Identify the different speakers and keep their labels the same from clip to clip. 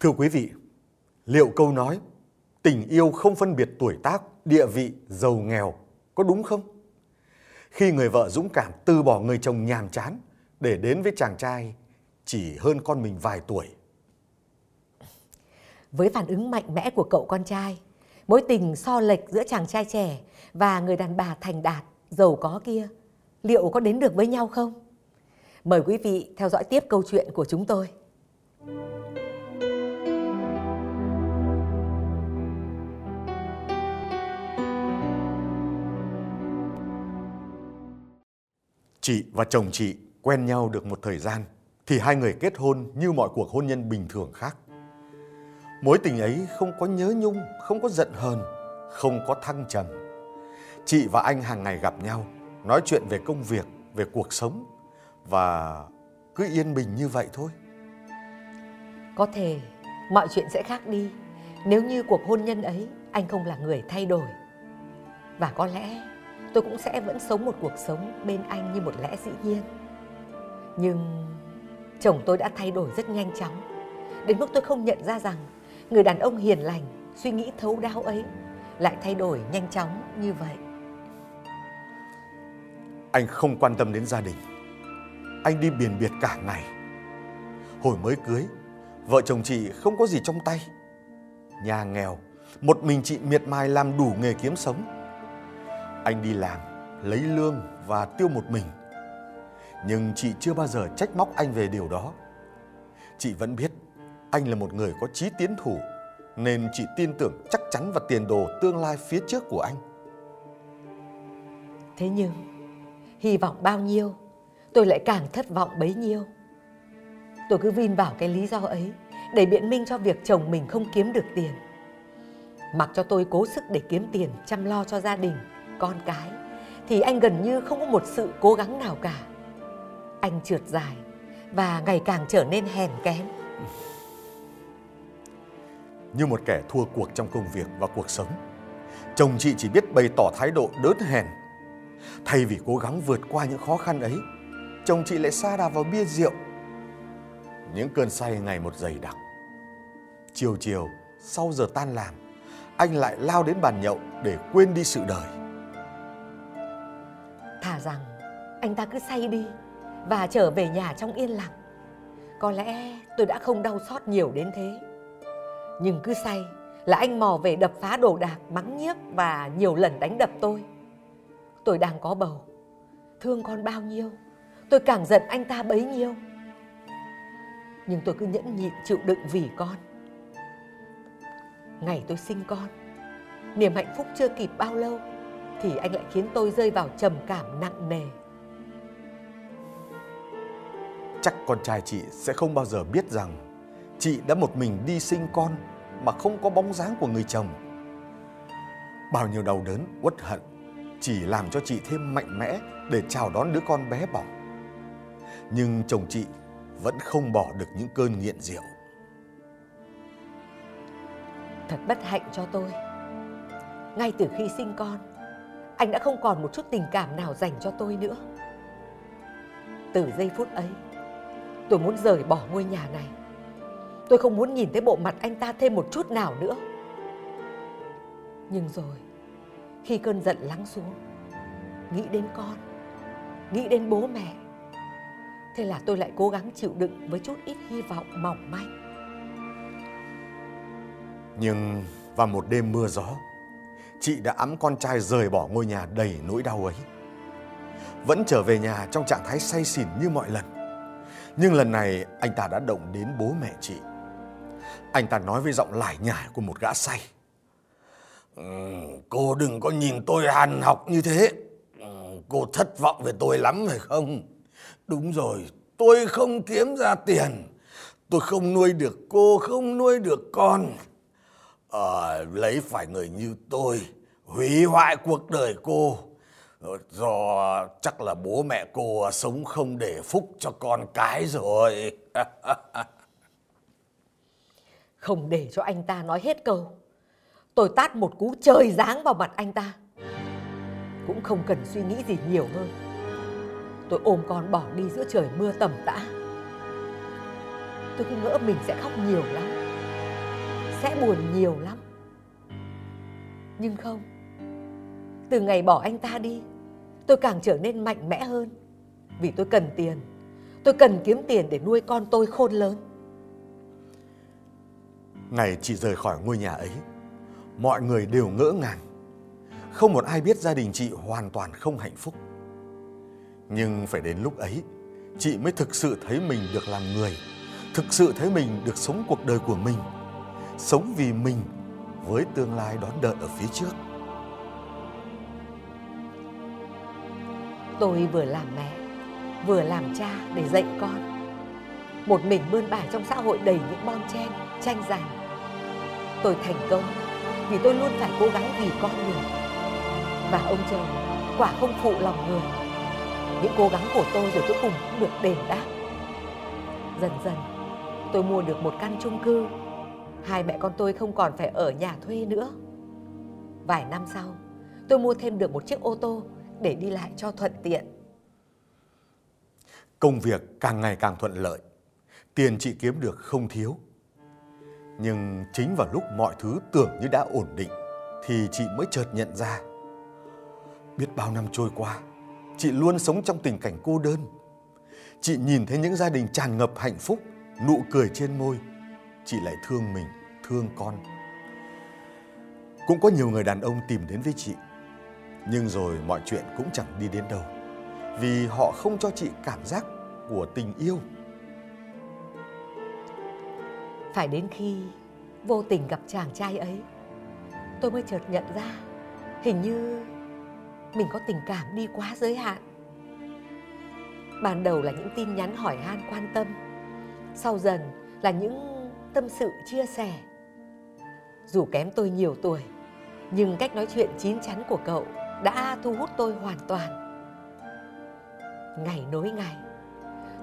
Speaker 1: Thưa quý vị, liệu câu nói tình yêu không phân biệt tuổi tác, địa vị, giàu nghèo có đúng không? Khi người vợ dũng cảm từ bỏ người chồng nhàm chán để đến với chàng trai chỉ hơn con mình vài tuổi.
Speaker 2: Với phản ứng mạnh mẽ của cậu con trai, mối tình so lệch giữa chàng trai trẻ và người đàn bà thành đạt, giàu có kia, liệu có đến được với nhau không? Mời quý vị theo dõi tiếp câu chuyện của chúng tôi.
Speaker 1: Chị và chồng chị quen nhau được một thời gian thì hai người kết hôn như mọi cuộc hôn nhân bình thường khác. Mối tình ấy không có nhớ nhung, không có giận hờn, không có thăng trầm. Chị và anh hàng ngày gặp nhau, nói chuyện về công việc, về cuộc sống và cứ yên bình như vậy thôi.
Speaker 2: Có thể mọi chuyện sẽ khác đi nếu như cuộc hôn nhân ấy anh không là người thay đổi. Và có lẽ tôi cũng sẽ vẫn sống một cuộc sống bên anh như một lẽ dĩ nhiên. Nhưng chồng tôi đã thay đổi rất nhanh chóng, đến mức tôi không nhận ra rằng người đàn ông hiền lành, suy nghĩ thấu đáo ấy lại thay đổi nhanh chóng như vậy.
Speaker 1: Anh không quan tâm đến gia đình. Anh đi biển biệt cả ngày. Hồi mới cưới, vợ chồng chị không có gì trong tay. Nhà nghèo, một mình chị miệt mài làm đủ nghề kiếm sống. Anh đi làm, lấy lương và tiêu một mình. Nhưng chị chưa bao giờ trách móc anh về điều đó. Chị vẫn biết anh là một người có chí tiến thủ nên chị tin tưởng chắc chắn vào tiền đồ tương lai phía trước của anh.
Speaker 2: Thế nhưng, hy vọng bao nhiêu, tôi lại càng thất vọng bấy nhiêu. Tôi cứ vin vào cái lý do ấy để biện minh cho việc chồng mình không kiếm được tiền. Mặc cho tôi cố sức để kiếm tiền chăm lo cho gia đình, con cái, thì anh gần như không có một sự cố gắng nào cả. Anh trượt dài và ngày càng trở nên hèn kém.
Speaker 1: Như một kẻ thua cuộc trong công việc và cuộc sống, chồng chị chỉ biết bày tỏ thái độ đớn hèn. Thay vì cố gắng vượt qua những khó khăn ấy, chồng chị lại xa đà vào bia rượu. Những cơn say ngày một dày đặc. Chiều chiều, sau giờ tan làm, anh lại lao đến bàn nhậu để quên đi sự đời.
Speaker 2: Thà rằng anh ta cứ say đi và trở về nhà trong yên lặng. Có lẽ tôi đã không đau xót nhiều đến thế. Nhưng cứ say là anh mò về đập phá đồ đạc, mắng nhiếc và nhiều lần đánh đập tôi. Tôi đang có bầu, thương con bao nhiêu, tôi càng giận anh ta bấy nhiêu. Nhưng tôi cứ nhẫn nhịn chịu đựng vì con. Ngày tôi sinh con, niềm hạnh phúc chưa kịp bao lâu thì anh lại khiến tôi rơi vào trầm cảm nặng nề.
Speaker 1: Chắc con trai chị sẽ không bao giờ biết rằng chị đã một mình đi sinh con mà không có bóng dáng của người chồng. Bao nhiêu đau đớn, uất hận chỉ làm cho chị thêm mạnh mẽ để chào đón đứa con bé bỏng. Nhưng chồng chị vẫn không bỏ được những cơn nghiện rượu.
Speaker 2: Thật bất hạnh cho tôi. Ngay từ khi sinh con, anh đã không còn một chút tình cảm nào dành cho tôi nữa. Từ giây phút ấy, tôi muốn rời bỏ ngôi nhà này. Tôi không muốn nhìn thấy bộ mặt anh ta thêm một chút nào nữa. Nhưng rồi, khi cơn giận lắng xuống, nghĩ đến con, nghĩ đến bố mẹ, thế là tôi lại cố gắng chịu đựng với chút ít hy vọng mỏng manh.
Speaker 1: Nhưng vào một đêm mưa gió, chị đã ẵm con trai rời bỏ ngôi nhà đầy nỗi đau ấy. Vẫn trở về nhà trong trạng thái say xỉn như mọi lần. Nhưng lần này anh ta đã động đến bố mẹ chị. Anh ta nói với giọng lải nhải của một gã say.
Speaker 3: Ừ, cô đừng có nhìn tôi hàn học như thế. Ừ, cô thất vọng về tôi lắm phải không? Đúng rồi, tôi không kiếm ra tiền. Tôi không nuôi được cô, không nuôi được con. Ờ, lấy phải người như tôi, hủy hoại cuộc đời cô. Ờ, do chắc là bố mẹ cô sống không để phúc cho con cái rồi.
Speaker 2: Không để cho anh ta nói hết câu. Tôi tát một cú trời giáng vào mặt anh ta. Cũng không cần suy nghĩ gì nhiều hơn. Tôi ôm con bỏ đi giữa trời mưa tầm tã. Tôi cứ ngỡ mình sẽ khóc nhiều lắm sẽ buồn nhiều lắm. Nhưng không, từ ngày bỏ anh ta đi, tôi càng trở nên mạnh mẽ hơn. Vì tôi cần tiền, tôi cần kiếm tiền để nuôi con tôi khôn lớn.
Speaker 1: Ngày chị rời khỏi ngôi nhà ấy, mọi người đều ngỡ ngàng. Không một ai biết gia đình chị hoàn toàn không hạnh phúc. Nhưng phải đến lúc ấy, chị mới thực sự thấy mình được làm người, thực sự thấy mình được sống cuộc đời của mình, sống vì mình với tương lai đón đợi ở phía trước.
Speaker 2: Tôi vừa làm mẹ, vừa làm cha để dạy con. Một mình bươn bải trong xã hội đầy những bon chen, tranh giành. Tôi thành công vì tôi luôn phải cố gắng vì con mình. Và ông trời quả không phụ lòng người. Những cố gắng của tôi rồi cuối cùng cũng được đền đáp. Dần dần, tôi mua được một căn chung cư. Hai mẹ con tôi không còn phải ở nhà thuê nữa. Vài năm sau, tôi mua thêm được một chiếc ô tô để đi lại cho thuận tiện.
Speaker 1: Công việc càng ngày càng thuận lợi, tiền chị kiếm được không thiếu. Nhưng chính vào lúc mọi thứ tưởng như đã ổn định thì chị mới chợt nhận ra. Biết bao năm trôi qua, chị luôn sống trong tình cảnh cô đơn. Chị nhìn thấy những gia đình tràn ngập hạnh phúc, nụ cười trên môi. Chị lại thương mình, thương con. Cũng có nhiều người đàn ông tìm đến với chị nhưng rồi mọi chuyện cũng chẳng đi đến đâu Vì họ không cho chị cảm giác của tình yêu
Speaker 2: Phải đến khi vô tình gặp chàng trai ấy Tôi mới chợt nhận ra Hình như mình có tình cảm đi quá giới hạn Ban đầu là những tin nhắn hỏi han quan tâm Sau dần là những tâm sự chia sẻ Dù kém tôi nhiều tuổi Nhưng cách nói chuyện chín chắn của cậu đã thu hút tôi hoàn toàn. Ngày nối ngày,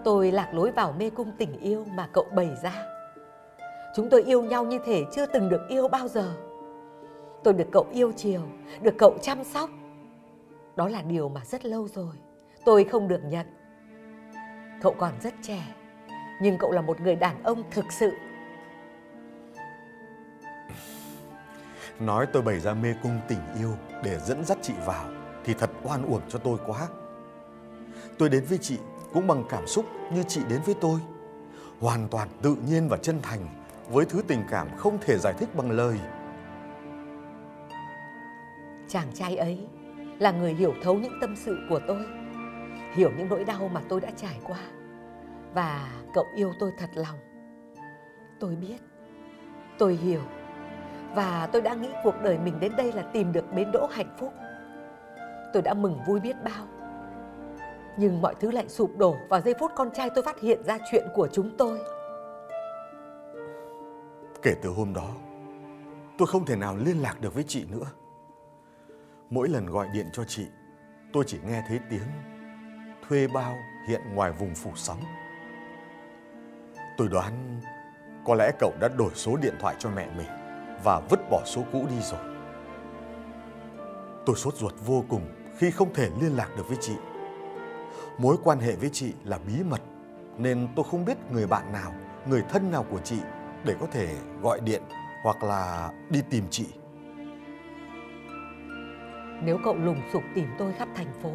Speaker 2: tôi lạc lối vào mê cung tình yêu mà cậu bày ra. Chúng tôi yêu nhau như thể chưa từng được yêu bao giờ. Tôi được cậu yêu chiều, được cậu chăm sóc. Đó là điều mà rất lâu rồi tôi không được nhận. Cậu còn rất trẻ, nhưng cậu là một người đàn ông thực sự
Speaker 1: Nói tôi bày ra mê cung tình yêu để dẫn dắt chị vào thì thật oan uổng cho tôi quá. Tôi đến với chị cũng bằng cảm xúc như chị đến với tôi. Hoàn toàn tự nhiên và chân thành với thứ tình cảm không thể giải thích bằng lời.
Speaker 2: Chàng trai ấy là người hiểu thấu những tâm sự của tôi, hiểu những nỗi đau mà tôi đã trải qua và cậu yêu tôi thật lòng. Tôi biết, tôi hiểu và tôi đã nghĩ cuộc đời mình đến đây là tìm được bến đỗ hạnh phúc. Tôi đã mừng vui biết bao. Nhưng mọi thứ lại sụp đổ vào giây phút con trai tôi phát hiện ra chuyện của chúng tôi.
Speaker 1: Kể từ hôm đó, tôi không thể nào liên lạc được với chị nữa. Mỗi lần gọi điện cho chị, tôi chỉ nghe thấy tiếng thuê bao hiện ngoài vùng phủ sóng. Tôi đoán có lẽ cậu đã đổi số điện thoại cho mẹ mình và vứt bỏ số cũ đi rồi. Tôi sốt ruột vô cùng khi không thể liên lạc được với chị. Mối quan hệ với chị là bí mật nên tôi không biết người bạn nào, người thân nào của chị để có thể gọi điện hoặc là đi tìm chị.
Speaker 2: Nếu cậu lùng sục tìm tôi khắp thành phố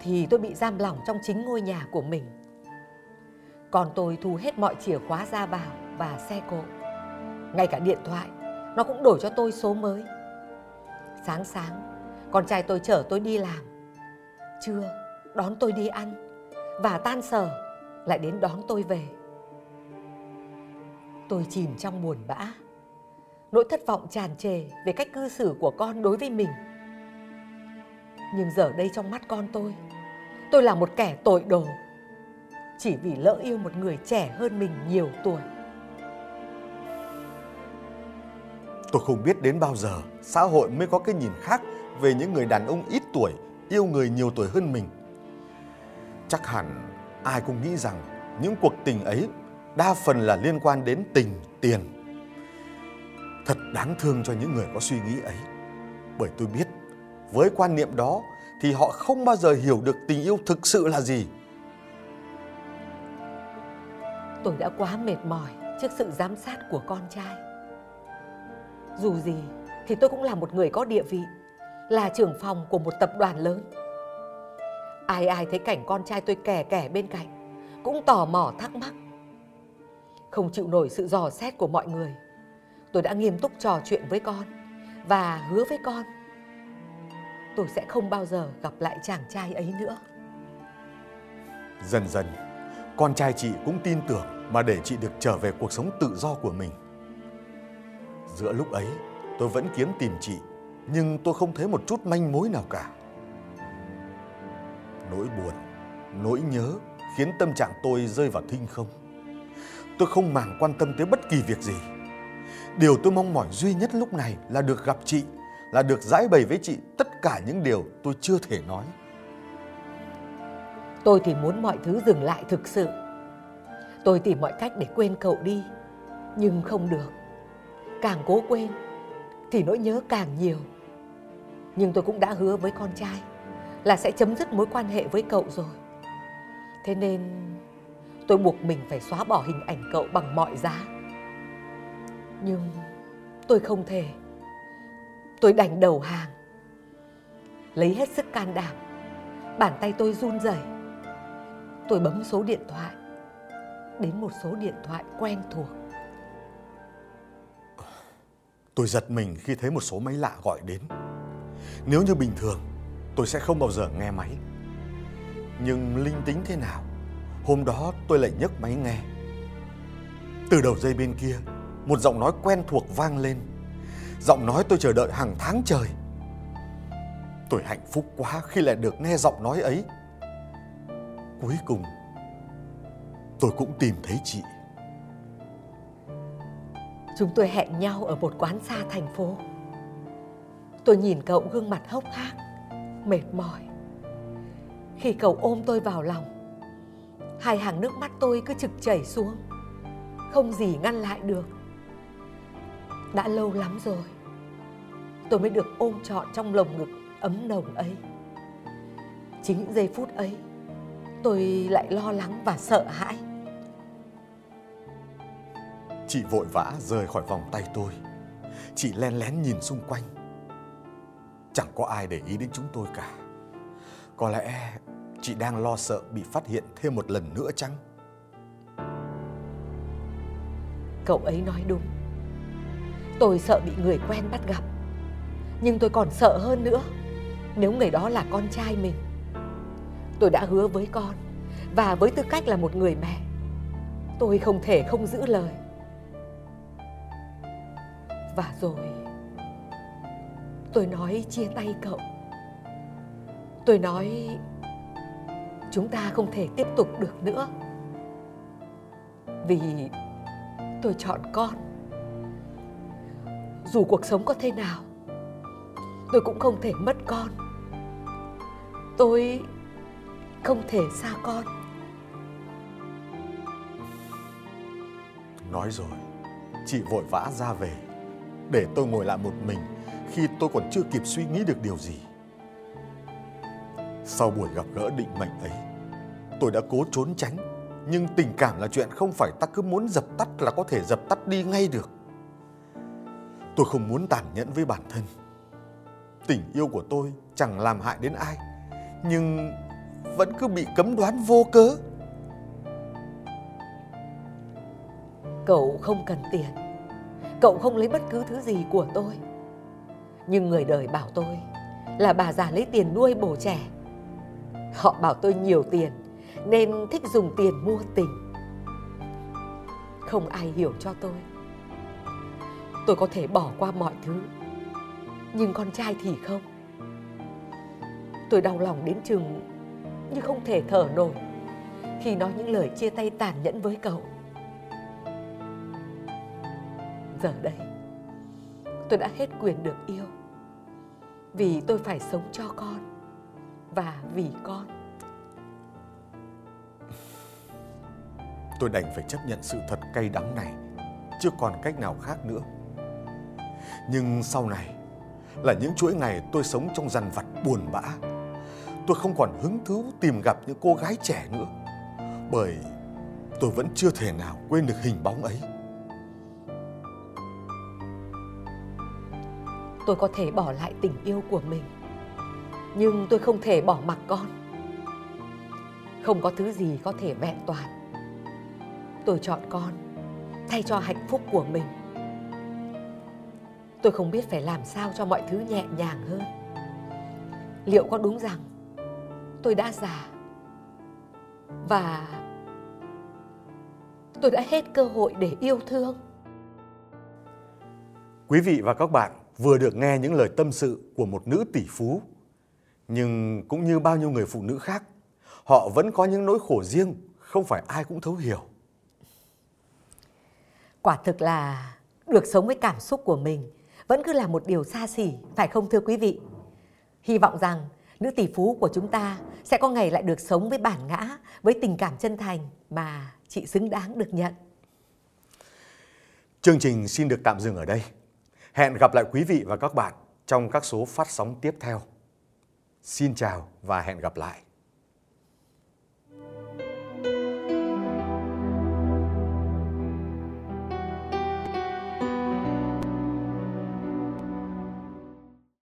Speaker 2: thì tôi bị giam lỏng trong chính ngôi nhà của mình. Còn tôi thu hết mọi chìa khóa ra vào và xe cộ. Ngay cả điện thoại nó cũng đổi cho tôi số mới. Sáng sáng, con trai tôi chở tôi đi làm. Trưa, đón tôi đi ăn. Và tan sở, lại đến đón tôi về. Tôi chìm trong buồn bã. Nỗi thất vọng tràn trề về cách cư xử của con đối với mình. Nhưng giờ đây trong mắt con tôi, tôi là một kẻ tội đồ. Chỉ vì lỡ yêu một người trẻ hơn mình nhiều tuổi.
Speaker 1: Tôi không biết đến bao giờ xã hội mới có cái nhìn khác về những người đàn ông ít tuổi yêu người nhiều tuổi hơn mình. Chắc hẳn ai cũng nghĩ rằng những cuộc tình ấy đa phần là liên quan đến tình, tiền. Thật đáng thương cho những người có suy nghĩ ấy. Bởi tôi biết, với quan niệm đó thì họ không bao giờ hiểu được tình yêu thực sự là gì.
Speaker 2: Tôi đã quá mệt mỏi trước sự giám sát của con trai dù gì thì tôi cũng là một người có địa vị, là trưởng phòng của một tập đoàn lớn. Ai ai thấy cảnh con trai tôi kẻ kẻ bên cạnh cũng tò mò thắc mắc. Không chịu nổi sự dò xét của mọi người, tôi đã nghiêm túc trò chuyện với con và hứa với con tôi sẽ không bao giờ gặp lại chàng trai ấy nữa.
Speaker 1: Dần dần, con trai chị cũng tin tưởng mà để chị được trở về cuộc sống tự do của mình. Giữa lúc ấy, tôi vẫn kiếm tìm chị, nhưng tôi không thấy một chút manh mối nào cả. Nỗi buồn, nỗi nhớ khiến tâm trạng tôi rơi vào thinh không. Tôi không màng quan tâm tới bất kỳ việc gì. Điều tôi mong mỏi duy nhất lúc này là được gặp chị, là được giải bày với chị tất cả những điều tôi chưa thể nói.
Speaker 2: Tôi thì muốn mọi thứ dừng lại thực sự. Tôi tìm mọi cách để quên cậu đi, nhưng không được. Càng cố quên thì nỗi nhớ càng nhiều. Nhưng tôi cũng đã hứa với con trai là sẽ chấm dứt mối quan hệ với cậu rồi. Thế nên tôi buộc mình phải xóa bỏ hình ảnh cậu bằng mọi giá. Nhưng tôi không thể. Tôi đành đầu hàng. Lấy hết sức can đảm, bàn tay tôi run rẩy. Tôi bấm số điện thoại đến một số điện thoại quen thuộc.
Speaker 1: Tôi giật mình khi thấy một số máy lạ gọi đến. Nếu như bình thường, tôi sẽ không bao giờ nghe máy. Nhưng linh tính thế nào, hôm đó tôi lại nhấc máy nghe. Từ đầu dây bên kia, một giọng nói quen thuộc vang lên. Giọng nói tôi chờ đợi hàng tháng trời. Tôi hạnh phúc quá khi lại được nghe giọng nói ấy. Cuối cùng, tôi cũng tìm thấy chị.
Speaker 2: Chúng tôi hẹn nhau ở một quán xa thành phố. Tôi nhìn cậu gương mặt hốc hác, mệt mỏi. Khi cậu ôm tôi vào lòng, hai hàng nước mắt tôi cứ trực chảy xuống, không gì ngăn lại được. Đã lâu lắm rồi, tôi mới được ôm trọn trong lồng ngực ấm nồng ấy. Chính những giây phút ấy, tôi lại lo lắng và sợ hãi.
Speaker 1: Chị vội vã rời khỏi vòng tay tôi. Chị len lén nhìn xung quanh. Chẳng có ai để ý đến chúng tôi cả. Có lẽ chị đang lo sợ bị phát hiện thêm một lần nữa chăng?
Speaker 2: Cậu ấy nói đúng. Tôi sợ bị người quen bắt gặp. Nhưng tôi còn sợ hơn nữa nếu người đó là con trai mình. Tôi đã hứa với con và với tư cách là một người mẹ, tôi không thể không giữ lời. Và rồi tôi nói chia tay cậu. Tôi nói chúng ta không thể tiếp tục được nữa. Vì tôi chọn con. Dù cuộc sống có thế nào, tôi cũng không thể mất con. Tôi không thể xa con.
Speaker 1: Nói rồi, chị vội vã ra về để tôi ngồi lại một mình khi tôi còn chưa kịp suy nghĩ được điều gì. Sau buổi gặp gỡ định mệnh ấy, tôi đã cố trốn tránh, nhưng tình cảm là chuyện không phải ta cứ muốn dập tắt là có thể dập tắt đi ngay được. Tôi không muốn tàn nhẫn với bản thân. Tình yêu của tôi chẳng làm hại đến ai, nhưng vẫn cứ bị cấm đoán vô cớ.
Speaker 2: Cậu không cần tiền. Cậu không lấy bất cứ thứ gì của tôi. Nhưng người đời bảo tôi là bà già lấy tiền nuôi bổ trẻ. Họ bảo tôi nhiều tiền, nên thích dùng tiền mua tình. Không ai hiểu cho tôi. Tôi có thể bỏ qua mọi thứ. Nhưng con trai thì không. Tôi đau lòng đến chừng như không thể thở nổi khi nói những lời chia tay tàn nhẫn với cậu. Giờ đây, tôi đã hết quyền được yêu. Vì tôi phải sống cho con và vì con.
Speaker 1: Tôi đành phải chấp nhận sự thật cay đắng này, chưa còn cách nào khác nữa. Nhưng sau này là những chuỗi ngày tôi sống trong dằn vặt buồn bã. Tôi không còn hứng thú tìm gặp những cô gái trẻ nữa, bởi tôi vẫn chưa thể nào quên được hình bóng ấy.
Speaker 2: Tôi có thể bỏ lại tình yêu của mình. Nhưng tôi không thể bỏ mặc con. Không có thứ gì có thể vẹn toàn. Tôi chọn con, thay cho hạnh phúc của mình. Tôi không biết phải làm sao cho mọi thứ nhẹ nhàng hơn. Liệu có đúng rằng tôi đã già? Và tôi đã hết cơ hội để yêu thương?
Speaker 1: Quý vị và các bạn vừa được nghe những lời tâm sự của một nữ tỷ phú. Nhưng cũng như bao nhiêu người phụ nữ khác, họ vẫn có những nỗi khổ riêng, không phải ai cũng thấu hiểu.
Speaker 2: quả thực là được sống với cảm xúc của mình vẫn cứ là một điều xa xỉ phải không thưa quý vị hy vọng rằng nữ tỷ phú của chúng ta sẽ có ngày lại được sống với bản ngã với tình cảm chân thành mà chị xứng đáng được nhận
Speaker 1: Chương trình xin được tạm dừng ở đây. Hẹn gặp lại quý vị và các bạn trong các số phát sóng tiếp theo. Xin chào và hẹn gặp lại.